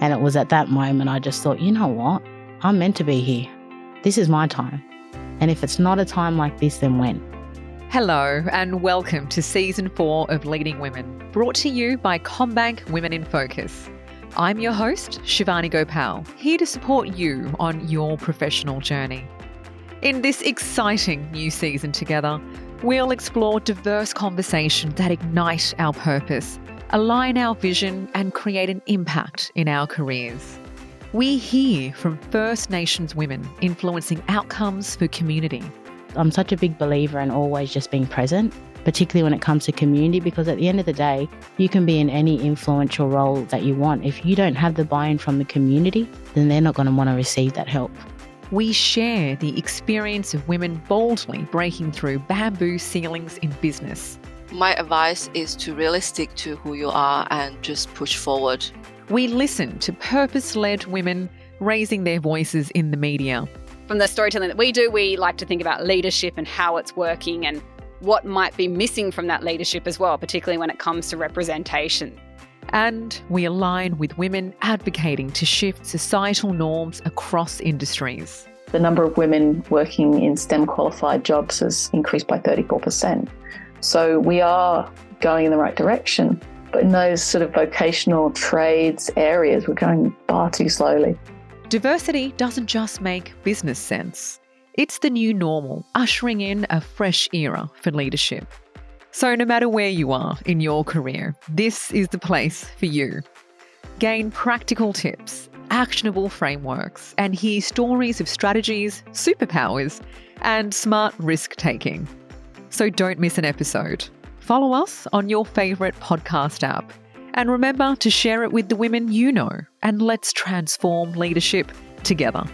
And it was at that moment I just thought, you know what? I'm meant to be here. This is my time. And if it's not a time like this, then when? Hello, and welcome to season four of Leading Women, brought to you by CommBank Women in Focus. I'm your host, Shivani Gopal, here to support you on your professional journey. In this exciting new season together, we'll explore diverse conversations that ignite our purpose, align our vision, and create an impact in our careers. We hear from First Nations women influencing outcomes for community. I'm such a big believer in always just being present, particularly when it comes to community, because at the end of the day, you can be in any influential role that you want. If you don't have the buy in from the community, then they're not going to want to receive that help we share the experience of women boldly breaking through bamboo ceilings in business. My advice is to really stick to who you are and just push forward. We listen to purpose led women raising their voices in the media. From the storytelling that we do, we like to think about leadership and how it's working and what might be missing from that leadership as well, particularly when it comes to representation. And we align with women advocating to shift societal norms across industries. The number of women working in STEM qualified jobs has increased by 34%. So we are going in the right direction. But in those sort of vocational trades areas, we're going far too slowly. Diversity doesn't just make business sense, it's the new normal, ushering in a fresh era for leadership. So, no matter where you are in your career, this is the place for you. Gain practical tips, actionable frameworks, and hear stories of strategies, superpowers, and smart risk taking. So, don't miss an episode. Follow us on your favourite podcast app. And remember to share it with the women you know, and let's transform leadership together.